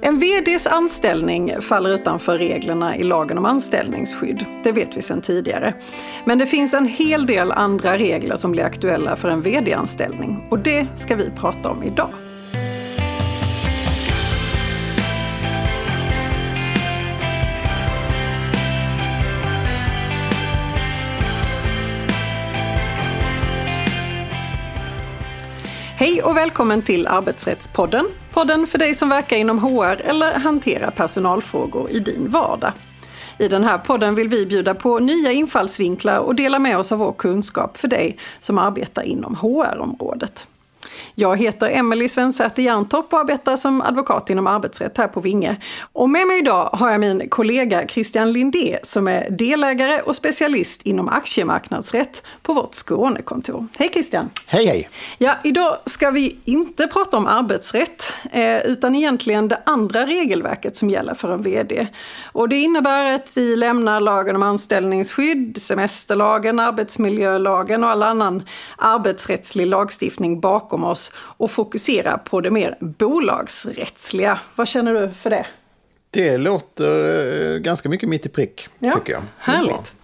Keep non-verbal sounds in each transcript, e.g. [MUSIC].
En VDs anställning faller utanför reglerna i lagen om anställningsskydd. Det vet vi sedan tidigare. Men det finns en hel del andra regler som blir aktuella för en VD-anställning och det ska vi prata om idag. Hej och välkommen till Arbetsrättspodden. Podden för dig som verkar inom HR eller hanterar personalfrågor i din vardag. I den här podden vill vi bjuda på nya infallsvinklar och dela med oss av vår kunskap för dig som arbetar inom HR-området. Jag heter Emelie Svensäter Jerntorp och arbetar som advokat inom arbetsrätt här på Vinge. Och med mig idag har jag min kollega Christian Lindé som är delägare och specialist inom aktiemarknadsrätt på vårt Skånekontor. Hej Christian! Hej hej! Ja, idag ska vi inte prata om arbetsrätt eh, utan egentligen det andra regelverket som gäller för en VD. Och det innebär att vi lämnar lagen om anställningsskydd, semesterlagen, arbetsmiljölagen och all annan arbetsrättslig lagstiftning bakom oss och fokusera på det mer bolagsrättsliga. Vad känner du för det? Det låter eh, ganska mycket mitt i prick, ja, tycker jag. Härligt.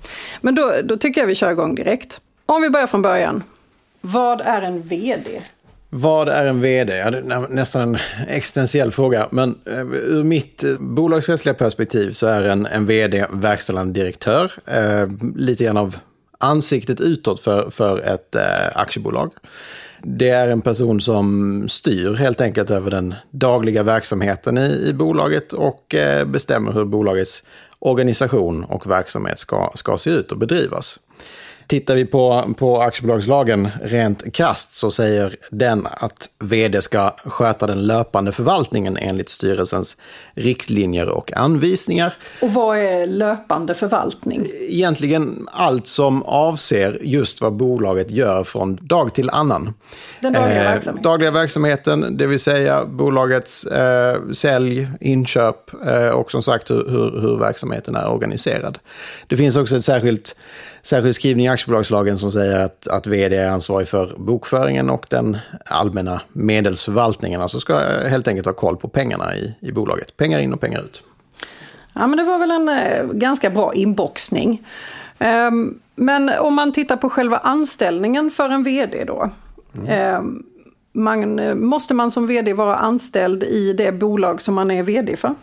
Men då, då tycker jag vi kör igång direkt. Om vi börjar från början. Vad är en VD? Vad är en VD? Ja, det är nästan en existentiell fråga. Men eh, ur mitt eh, bolagsrättsliga perspektiv så är en, en VD verkställande direktör. Eh, lite grann av ansiktet utåt för, för ett eh, aktiebolag. Det är en person som styr helt enkelt över den dagliga verksamheten i, i bolaget och eh, bestämmer hur bolagets organisation och verksamhet ska, ska se ut och bedrivas. Tittar vi på, på aktiebolagslagen rent krast så säger den att vd ska sköta den löpande förvaltningen enligt styrelsens riktlinjer och anvisningar. Och vad är löpande förvaltning? Egentligen allt som avser just vad bolaget gör från dag till annan. Den dagliga eh, verksamheten? Dagliga verksamheten, det vill säga bolagets eh, sälj, inköp eh, och som sagt hur, hur, hur verksamheten är organiserad. Det finns också ett särskilt särskild skrivning i aktiebolagslagen som säger att, att vd är ansvarig för bokföringen och den allmänna medelsförvaltningen. Alltså ska helt enkelt ha koll på pengarna i, i bolaget. Pengar in och pengar ut. Ja, men det var väl en eh, ganska bra inboxning. Um, men om man tittar på själva anställningen för en vd då. Mm. Um, man, måste man som vd vara anställd i det bolag som man är vd för?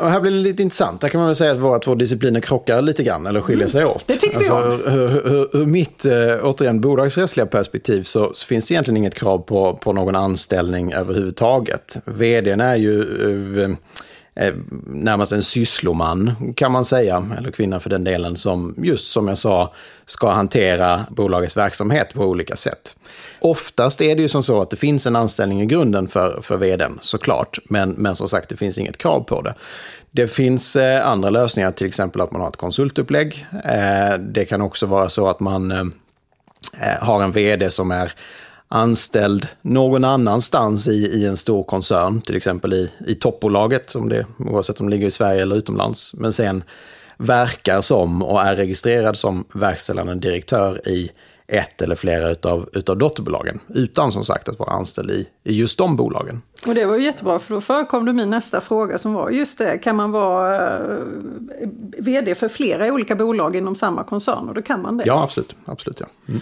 Här blir det lite intressant. Där kan man väl säga att våra två discipliner krockar lite grann eller skiljer mm. sig åt. Det tycker alltså, jag. Ur, ur, ur mitt, äh, återigen, bolagsrättsliga perspektiv så, så, finns det egentligen inget krav på, på någon anställning överhuvudtaget. Vdn är ju äh, eh, närmast en syssloman kan man säga, eller kvinna för den delen, som just som jag sa ska hantera bolagets verksamhet på olika sätt. Oftast är det ju som så att det finns en anställning i grunden för, för vdn, såklart. Men, men som sagt, det finns inget krav på det. Det finns eh, andra lösningar, till exempel att man har ett konsultupplägg. Eh, det kan också vara så att man eh har en vd som är anställd någon annanstans i, i en stor koncern, till exempel i, i toppbolaget, om det, oavsett om det ligger i Sverige eller utomlands, men sen verkar som och är registrerad som verkställande direktör i ett eller flera utav, utav dotterbolagen. Utan som sagt att vara anställd i, i just de bolagen. Och det var ju jättebra för då förekom det min nästa fråga som var just det, kan man vara uh, vd för flera olika bolag inom samma koncern? Och då kan man det. Ja, absolut. absolut ja. Mm.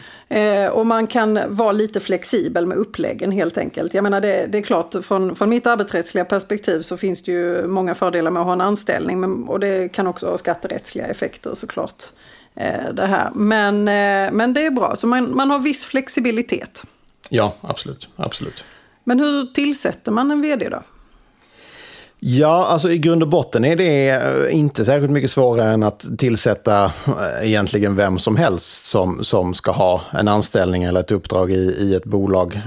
Eh, och man kan vara lite flexibel med uppläggen helt enkelt. Jag menar det, det är klart, från, från mitt arbetsrättsliga perspektiv så finns det ju många fördelar med att ha en anställning men, och det kan också ha skatterättsliga effekter såklart. Eh, det här. Men, eh, men det är bra, så man, man har viss flexibilitet. Ja, absolut. absolut. Men hur tillsätter man en vd då? Ja, alltså i grund och botten är det eh, inte särskilt mycket svårare än att tillsätta egentligen vem som helst som, som ska ha en anställning eller ett uppdrag i, i ett bolag.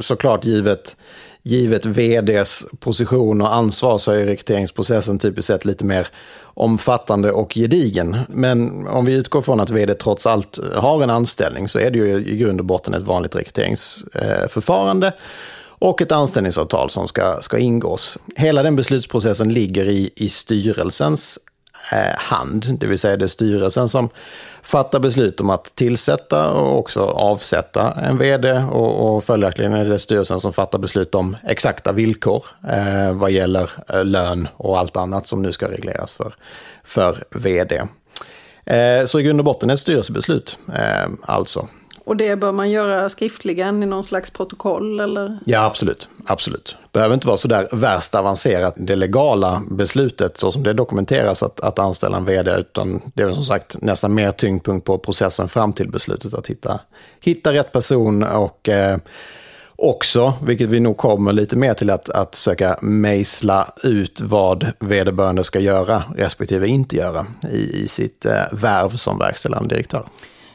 Såklart givet, givet vds position och ansvar så är rekryteringsprocessen typiskt sett lite mer omfattande och gedigen. Men om vi utgår från att vd trots allt har en anställning så är det ju i grund och botten ett vanligt rekryteringsförfarande och ett anställningsavtal som ska, ska ingås. Hela den beslutsprocessen ligger i, i styrelsens Eh, hand, det vill säga det är styrelsen som fattar beslut om att tillsätta och också avsätta en vd och, och följaktligen är det styrelsen som fattar beslut om exakta villkor eh, vad gäller eh, lön och allt annat som nu ska regleras för, för vd. Eh, så i grund och botten är ett styrelsebeslut eh, alltså. Och det bör man göra skriftligen i någon slags protokoll eller? Ja, absolut. absolut. behöver inte vara så där värst avancerat, det legala beslutet, så som det dokumenteras att, att anställa en vd, utan det är som sagt nästan mer tyngdpunkt på processen fram till beslutet, att hitta, hitta rätt person och eh, också, vilket vi nog kommer lite mer till, att, att söka mejsla ut vad vederbörande ska göra respektive inte göra i, i sitt eh, värv som verkställande direktör.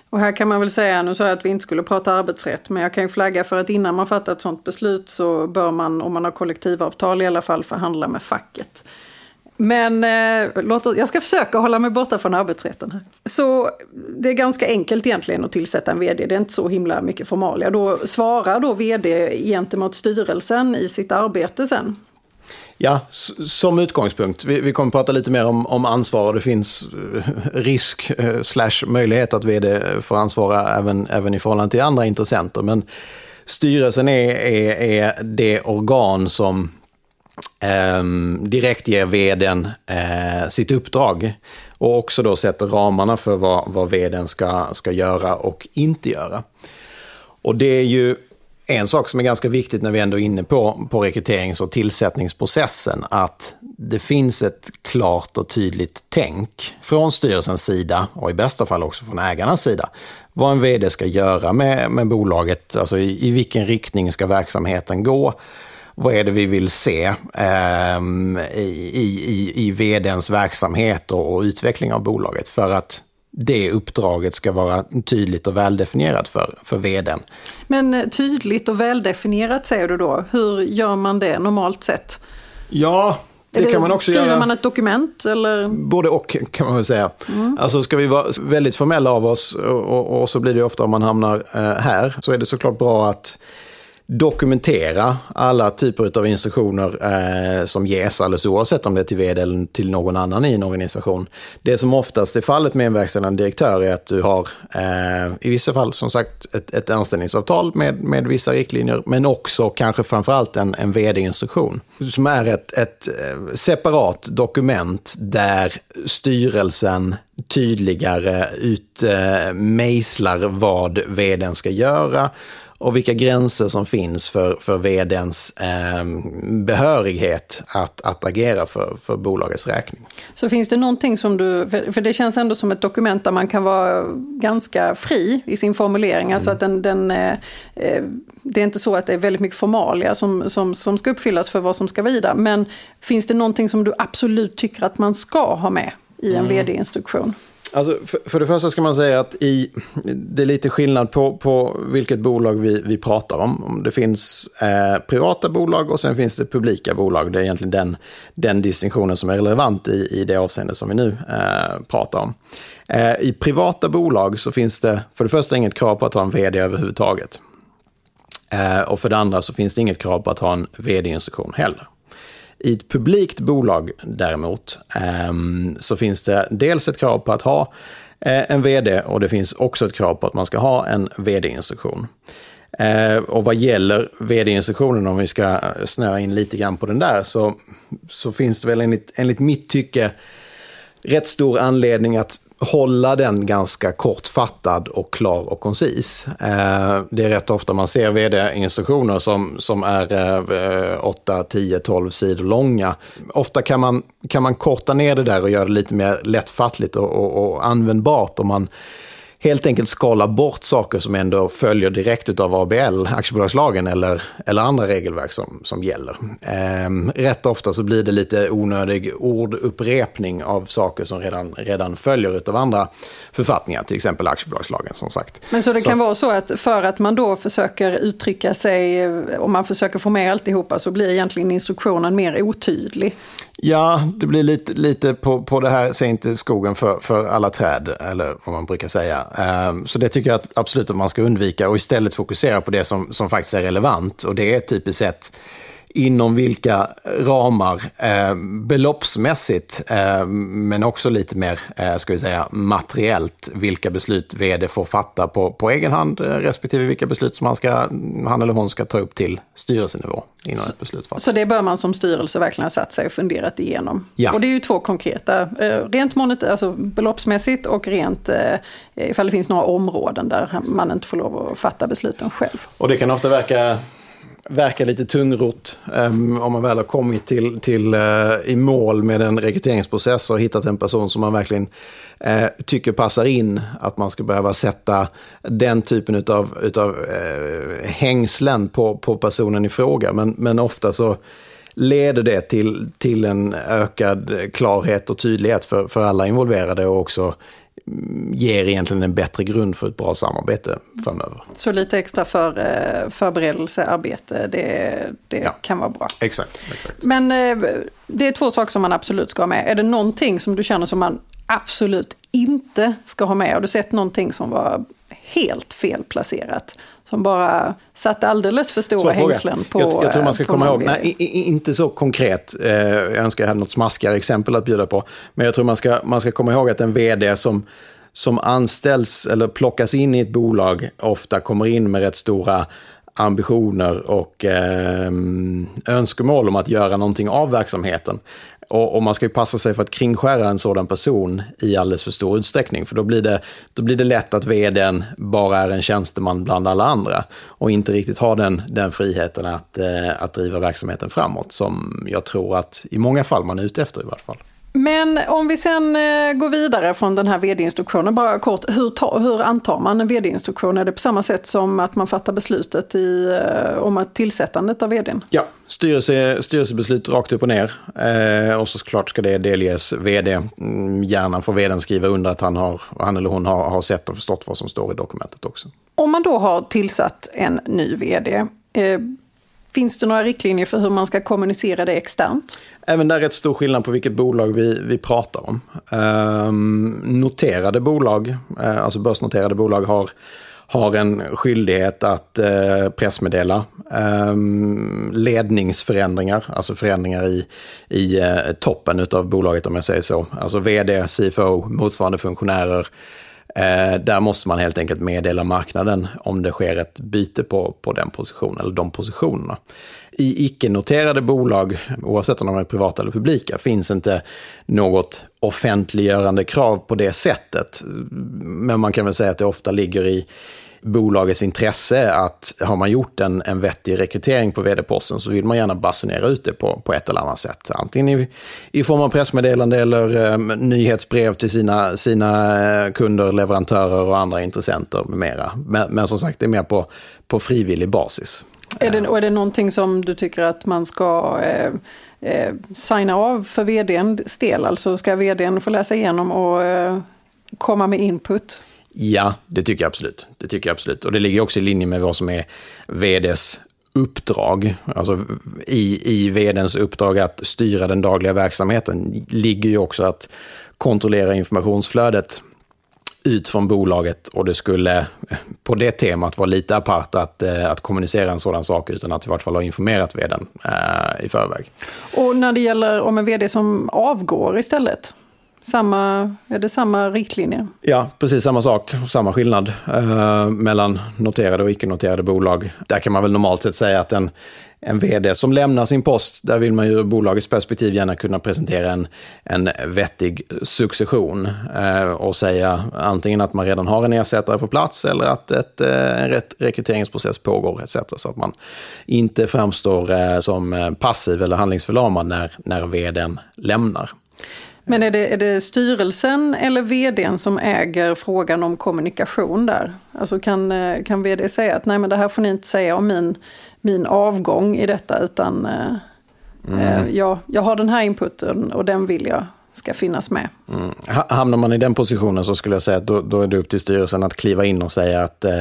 Och här kan man väl säga, nu sa jag att vi inte skulle prata arbetsrätt, men jag kan ju flagga för att innan man fattar ett sådant beslut så bör man, om man har kollektivavtal i alla fall, förhandla med facket. Men eh, låt oss, jag ska försöka hålla mig borta från arbetsrätten. här. Så det är ganska enkelt egentligen att tillsätta en vd, det är inte så himla mycket formalia. Då svarar då vd gentemot styrelsen i sitt arbete sen. Ja, som utgångspunkt. Vi, vi kommer att prata lite mer om, om ansvar och det finns eh, risk eh, slash möjlighet att vd får ansvara även, även i förhållande till andra intressenter. Men styrelsen är, är, är det organ som eh, direkt ger vdn eh, sitt uppdrag och också då sätter ramarna för vad, vad vdn ska, ska göra och inte göra. Och det är ju en sak som är ganska viktigt när vi ändå är inne på, på rekryterings och tillsättningsprocessen, att det finns ett klart och tydligt tänk från styrelsens sida och i bästa fall också från ägarnas sida. Vad en vd ska göra med, med bolaget, alltså i, i vilken riktning ska verksamheten gå? Vad är det vi vill se eh, i, i, i vdns verksamhet och, och utveckling av bolaget? För att det uppdraget ska vara tydligt och väldefinierat för, för vdn. Men eh, tydligt och väldefinierat säger du då. Hur gör man det normalt sett? Ja, det, det kan man också skriver göra. Skriver man ett dokument eller? Både och kan man väl säga. Mm. Alltså ska vi vara väldigt formella av oss och, och, och så blir det ofta om man hamnar eh, här så är det såklart bra att dokumentera alla typer av instruktioner eh, som ges, alldeles oavsett om det är till vd eller till någon annan i en organisation. Det som oftast är fallet med en verkställande direktör är att du har eh, i vissa fall som sagt ett, ett anställningsavtal med, med vissa riktlinjer, men också kanske framförallt en, en vd-instruktion som är ett, ett eh, separat dokument där styrelsen tydligare utmejslar eh, vad vdn ska göra och vilka gränser som finns för, för vdns eh, behörighet att, att agera för, för bolagets räkning. Så finns det någonting som du, för det känns ändå som ett dokument där man kan vara ganska fri i sin formulering, alltså att den, den eh, eh, det är inte så att det är väldigt mycket formalia som, som, som ska uppfyllas för vad som ska vidare, men finns det någonting som du absolut tycker att man ska ha med i en mm. vd-instruktion? Alltså, för, för, det första ska man säga att i, det är lite skillnad på, på vilket bolag vi, vi pratar om. Det finns eh, privata bolag och sen finns det publika bolag. Det är egentligen den, den distinktionen som är relevant i, i det avseende som vi nu eh, pratar om. Eh, I privata bolag så finns det för det första inget krav på att ha en vd överhuvudtaget. Eh, och för det andra så finns det inget krav på att ha en vd-instruktion heller. I ett publikt bolag däremot ehm, så finns det dels ett krav på att ha eh, en vd och det finns också ett krav på att man ska ha en vd-instruktion. Eh, och vad gäller vd-instruktionen, om vi ska eh, snöa in lite grann på den där, så, så finns det väl enligt, enligt mitt tycke rätt stor anledning att hålla den ganska kortfattad och klar och koncis. Eh, det är rätt ofta man ser vd-instruktioner som, som är 8, 10, 12 sidor långa. Ofta kan man, kan man korta ner det där och göra det lite mer lättfattligt och, och, och användbart om man helt enkelt skala bort saker som ändå följer direkt av ABL, aktiebolagslagen eller, eller andra regelverk som, som gäller. Eh, rätt ofta så blir det lite onödig ordupprepning av saker som redan, redan följer av andra författningar, till exempel aktiebolagslagen som sagt. Men så det så. kan vara så att för att man då försöker uttrycka sig, om man försöker få med alltihopa, så blir egentligen instruktionen mer otydlig? Ja, det blir lite, lite på, på det här, se inte skogen för, för alla träd, eller vad man brukar säga. Um, så det tycker jag att absolut att man ska undvika och istället fokusera på det som, som faktiskt är relevant. Och det är typiskt sett inom vilka ramar eh, beloppsmässigt, eh, men också lite mer, eh, ska vi säga, materiellt, vilka beslut vd får fatta på, på egen hand, eh, respektive vilka beslut som han, ska, han eller hon ska ta upp till styrelsenivå innan ett beslut fattas. Så det bör man som styrelse verkligen ha satt sig och funderat igenom. Ja. Och det är ju två konkreta, eh, rent monet, alltså beloppsmässigt och rent eh, ifall det finns några områden där man inte får lov att fatta besluten själv. Och det kan ofta verka verkar lite tungrot um, om man väl har kommit till, till uh, i mål med en rekryteringsprocess och hittat en person som man verkligen uh, tycker passar in. Att man ska behöva sätta den typen av utav, uh, hängslen på, på personen i fråga. Men, men ofta så leder det till, till en ökad klarhet och tydlighet för, för alla involverade och också ger egentligen en bättre grund för ett bra samarbete framöver. Så lite extra för, eh, förberedelsearbete, det, det ja. kan vara bra. Exakt, exakt. Men eh, det är två saker som man absolut ska ha med. Är det någonting som du känner som man absolut inte ska ha med? Har du sett någonting som var helt felplacerat? Som bara satt alldeles för stora hängslen på jag, jag tror man ska komma ihåg, nej, inte så konkret, eh, jag önskar jag hade något smaskigare exempel att bjuda på. Men jag tror man ska, man ska komma ihåg att en vd som, som anställs eller plockas in i ett bolag ofta kommer in med rätt stora ambitioner och eh, önskemål om att göra någonting av verksamheten. Och, och, man ska ju passa sig för att kringskära en sådan person i alldeles för stor utsträckning. För då blir det, då blir det lätt att vdn bara är en tjänsteman bland alla andra. Och inte riktigt har den, den friheten att, eh, att driva verksamheten framåt. Som jag tror att i många fall man är ute efter i varje fall. Men om vi sen eh, går vidare från den här vd-instruktionen, bara kort, hur, ta, hur antar man en vd-instruktion? Är det på samma sätt som att man fattar beslutet i, eh, om att tillsättandet av vdn? Ja, styrelse, styrelsebeslut rakt upp och ner. Eh, och så såklart ska det delges vd. Mm, gärna får vdn skriva under att han, har, han eller hon har, har sett och förstått vad som står i dokumentet också. Om man då har tillsatt en ny vd, eh, Finns det några riktlinjer för hur man ska kommunicera det externt? Även där är rätt stor skillnad på vilket bolag vi, vi pratar om. Um, noterade bolag, eh, alltså börsnoterade bolag har har en skyldighet att eh, pressmeddela eh, ledningsförändringar, alltså förändringar i, i eh, toppen av bolaget om jag säger så. Alltså vd, CFO, motsvarande funktionärer Eh, där måste man helt enkelt meddela marknaden om det sker ett byte på, på den positionen eller de positionerna. I icke-noterade bolag, oavsett om de är privata eller publika, finns inte något offentliggörande krav på det sättet. Men man kan väl säga att det ofta ligger i bolagets intresse att har man gjort en, en vettig rekrytering på vd-posten så vill man gärna basunera ut det på, på ett eller annat sätt. Antingen i, i form av pressmeddelande eller eh, nyhetsbrev till sina, sina eh, kunder, leverantörer och andra intressenter med mera. Men, men som sagt, det är mer på, på frivillig basis. Är det, och är det någonting som du tycker att man ska eh, eh, signa av för vdns del? Alltså ska vdn få läsa igenom och eh, komma med input? Ja, det tycker jag absolut. Det tycker jag absolut. Och det ligger också i linje med vad som är vds uppdrag. Alltså i, i vdns uppdrag att styra den dagliga verksamheten ligger ju också att kontrollera informationsflödet ut från bolaget och det skulle på det temat vara lite apart att, eh, att kommunicera en sådan sak utan att i vart fall ha informerat vdn eh, i förväg. Och när det gäller om en vd som avgår istället? Samma, är det samma riktlinjer? Ja, precis samma sak. Samma skillnad eh, mellan noterade och icke-noterade bolag. Där kan man väl normalt sett säga att en, en vd som lämnar sin post, där vill man ju ur bolagets perspektiv gärna kunna presentera en, en vettig succession. Eh, och säga antingen att man redan har en ersättare på plats eller att ett, eh, en rekryteringsprocess pågår etc. Så att man inte framstår eh, som eh, passiv eller handlingsförlamad när, när vdn lämnar. Men är det, är det styrelsen eller vdn som äger frågan om kommunikation där? Alltså kan, eh, kan vd säga att nej men det här får ni inte säga om min, min avgång i detta utan eh, mm. eh, jag, jag har den här inputen och den vill jag ska finnas med. Mm. Hamnar man i den positionen så skulle jag säga att då, då, är det upp till styrelsen att kliva in och säga att eh,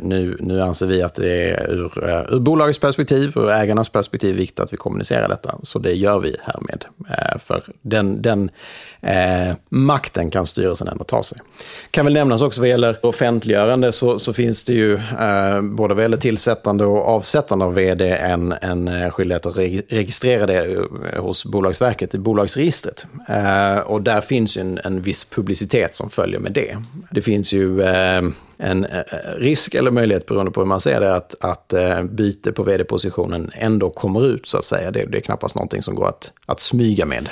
nu, nu anser vi att det är ur, eh, ur bolagets perspektiv, ur ägarnas perspektiv viktigt att vi kommunicerar detta. Så det gör vi härmed. Eh, för den, den eh, makten kan styrelsen ändå ta sig. Kan väl nämnas också vad gäller offentliggörande så, så finns det ju eh, både vad gäller tillsättande och avsättande av vd en, en eh, skyldighet att registrera det eh, hos Bolagsverket i bolagsregistret. Eh, och där finns ju en, en viss publicitet som följer med det. Det finns ju eh, en eh, risk eller möjlighet beroende på hur man ser det att, att byte på vd-positionen ändå kommer ut så att säga. Det, det är knappast någonting som går att, att smyga med.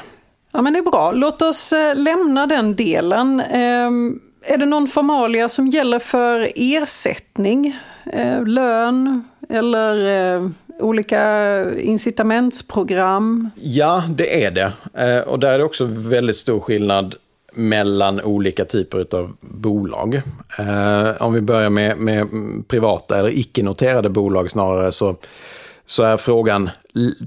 Ja men det är bra. Låt oss lämna den delen. Ehm, är det någon formalia som gäller för ersättning, eh, lön eller eh, olika incitamentsprogram? Ja, det är det. Eh, och där är det också väldigt stor skillnad mellan olika typer av bolag. Eh, om vi börjar med, med privata eller icke-noterade bolag snarare så så är frågan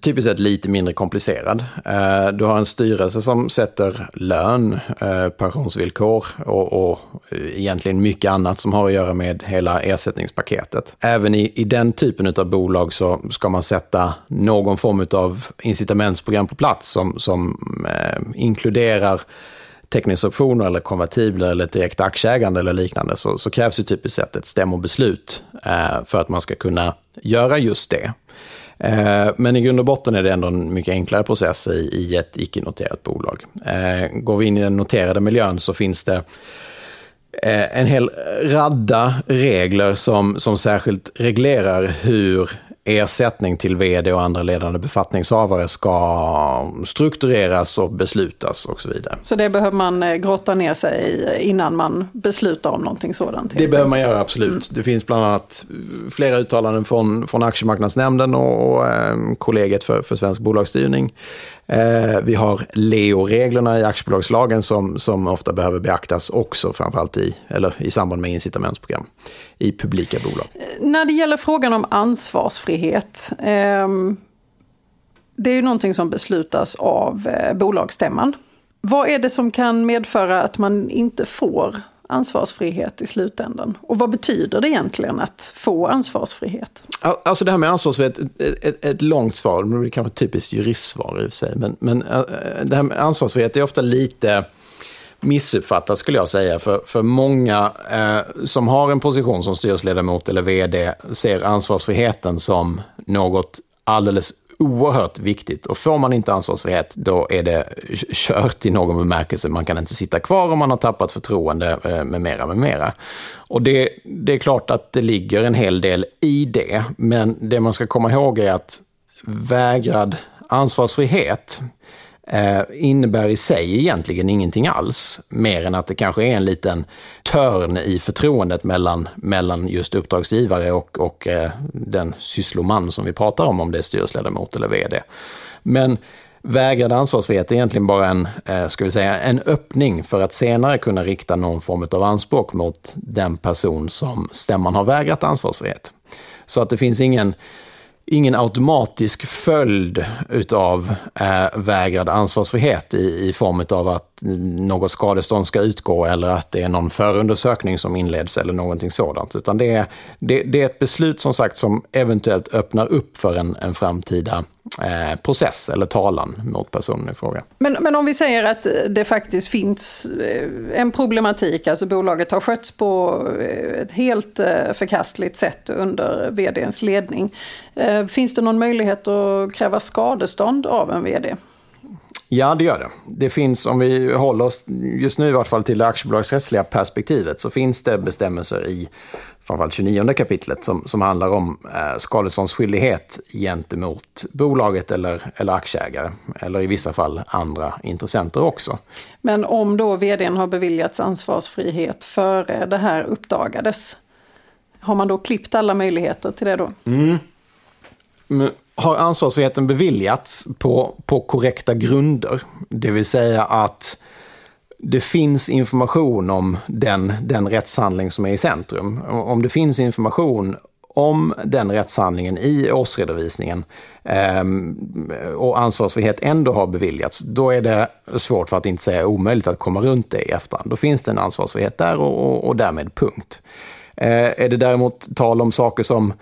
typiskt sett lite mindre komplicerad. Eh, du har en styrelse som sätter lön, eh, pensionsvillkor och, och eh, egentligen mycket annat som har att göra med hela ersättningspaketet. Även i, i den typen av bolag så ska man sätta någon form av incitamentsprogram på plats som, som eh, inkluderar teckningsoptioner eller konvertibler eller direkt aktieägande eller liknande så, så krävs ju typiskt sett ett stämmobeslut eh, för att man ska kunna göra just det. Eh, men i grund och botten är det ändå en mycket enklare process i, ett icke-noterat bolag. Eh, går vi in i den noterade miljön så finns det eh, en hel radda regler som, som särskilt reglerar hur ersättning till vd och andra ledande befattningshavare ska struktureras och beslutas och så vidare. Så det behöver man eh, grotta ner sig i innan man beslutar om någonting sådant? Det behöver man göra, absolut. Mm. Det finns bland annat flera uttalanden från, från Aktiemarknadsnämnden och, och eh, kollegiet för, för svensk bolagsstyrning Eh, vi har LEO-reglerna i aktiebolagslagen som, som ofta behöver beaktas också, framförallt i, eller i samband med incitamentsprogram i publika bolag. Eh, när det gäller frågan om ansvarsfrihet, eh, det är ju någonting som beslutas av eh, bolagsstämman. Vad är det som kan medföra att man inte får ansvarsfrihet i slutändan? Och vad betyder det egentligen att få ansvarsfrihet? Alltså det här med ansvarsfrihet, ett, ett, ett långt svar, men det är kanske ett typiskt juristsvar i och för sig, men, men eh, det här med ansvarsfrihet är ofta lite missuppfattat skulle jag säga. För, för många eh, som har en position som styrelseledamot eller vd ser ansvarsfriheten som något alldeles oerhört viktigt. Och får man inte ansvarsfrihet, då är det kört i någon bemärkelse. Man kan inte sitta kvar om man har tappat förtroende eh, med mera, med mera. Och det, det är klart att det ligger en hel del i det, men det man ska komma ihåg är att vägrad ansvarsfrihet eh, innebär i sig egentligen ingenting alls, mer än att det kanske är en liten törn i förtroendet mellan, mellan just uppdragsgivare och, och eh, den syssloman som vi pratar om, om det är styrelseledamot eller vd. Men vägrad ansvarsfrihet är egentligen bara en, eh, ska vi säga, en öppning för att senare kunna rikta någon form av anspråk mot den person som stämman har vägrat ansvarsfrihet. Så att det finns ingen ingen automatisk följd utav eh, vägrad ansvarsfrihet i, i form av att något skadestånd ska utgå eller att det är någon förundersökning som inleds eller någonting sådant. Utan det är, det, det är ett beslut som sagt som eventuellt öppnar upp för en, en framtida process eller talan mot personen i fråga. Men, men om vi säger att det faktiskt finns eh, en problematik, alltså bolaget har skötts på eh, ett helt eh, förkastligt sätt under vdns ledning. Finns det någon möjlighet att kräva skadestånd av en vd? Ja, det gör det. Det finns, om vi håller oss just nu i vart fall till det aktiebolagsrättsliga perspektivet, så finns det bestämmelser i framförallt 29 kapitlet som, som handlar om eh, skadeståndsskyldighet gentemot bolaget eller, eller aktieägare, eller i vissa fall andra intressenter också. Men om då vdn har beviljats ansvarsfrihet före det här uppdagades, har man då klippt alla möjligheter till det då? Mm har ansvarsfriheten beviljats på, på korrekta grunder. Det vill säga att det finns information om den, den rättshandling som är i centrum. Om det finns information om den rättshandlingen i årsredovisningen eh, och ansvarsfrihet ändå har beviljats, då är det svårt, för att inte säga omöjligt, att komma runt det i efterhand. Då finns det en ansvarsfrihet där och, och, och därmed punkt. Eh, är det däremot tal om saker som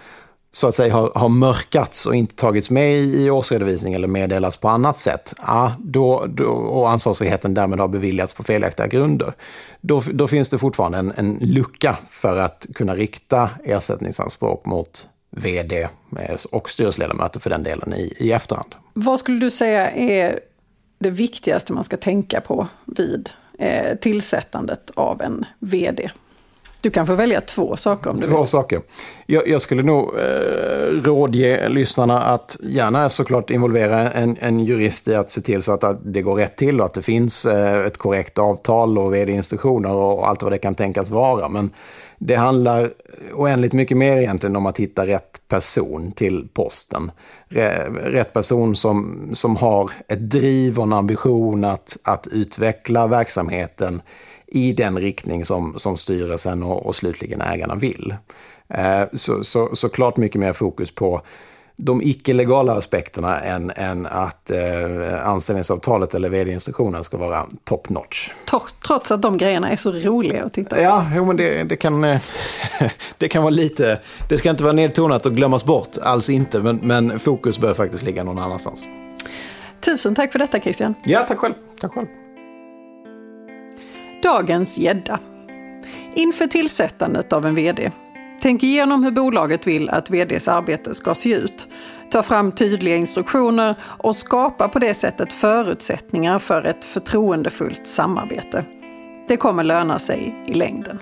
så att säga har, har mörkats och inte tagits med i årsredovisning eller meddelats på annat sätt, ja, då, då, och ansvarsfriheten därmed har beviljats på felaktiga grunder, då, då finns det fortfarande en, en lucka för att kunna rikta ersättningsanspråk mot vd eh, och styrelseledamöter för den delen i, i efterhand. Vad skulle du säga är det viktigaste man ska tänka på vid eh, tillsättandet av en vd? Du kan få välja två saker om du två vill. Två saker. Jag, jag, skulle nog eh, rådge lyssnarna att gärna såklart involvera en, en jurist i att se till så att, att det går rätt till och att det finns eh, ett korrekt avtal och vd-instruktioner och allt vad det kan tänkas vara. Men det handlar oändligt mycket mer egentligen om att hitta rätt person till posten. Rätt person som, som har ett driv och en ambition att, att utveckla verksamheten i den riktning som, som styrelsen och, och slutligen ägarna vill. Eh, så, så, så klart mycket mer fokus på de icke-legala aspekterna än, än att eh, anställningsavtalet eller vd-instruktionen ska vara top notch. Trots att de grejerna är så roliga att titta på. Ja, jo, men det, det, kan, eh, [LAUGHS] det kan vara lite, det ska inte vara nedtonat och glömmas bort, alls inte, men, men fokus bör faktiskt ligga någon annanstans. Tusen tack för detta Christian. Ja, tack själv. Tack själv. Dagens gädda. Inför tillsättandet av en VD, tänk igenom hur bolaget vill att VDs arbete ska se ut. Ta fram tydliga instruktioner och skapa på det sättet förutsättningar för ett förtroendefullt samarbete. Det kommer löna sig i längden.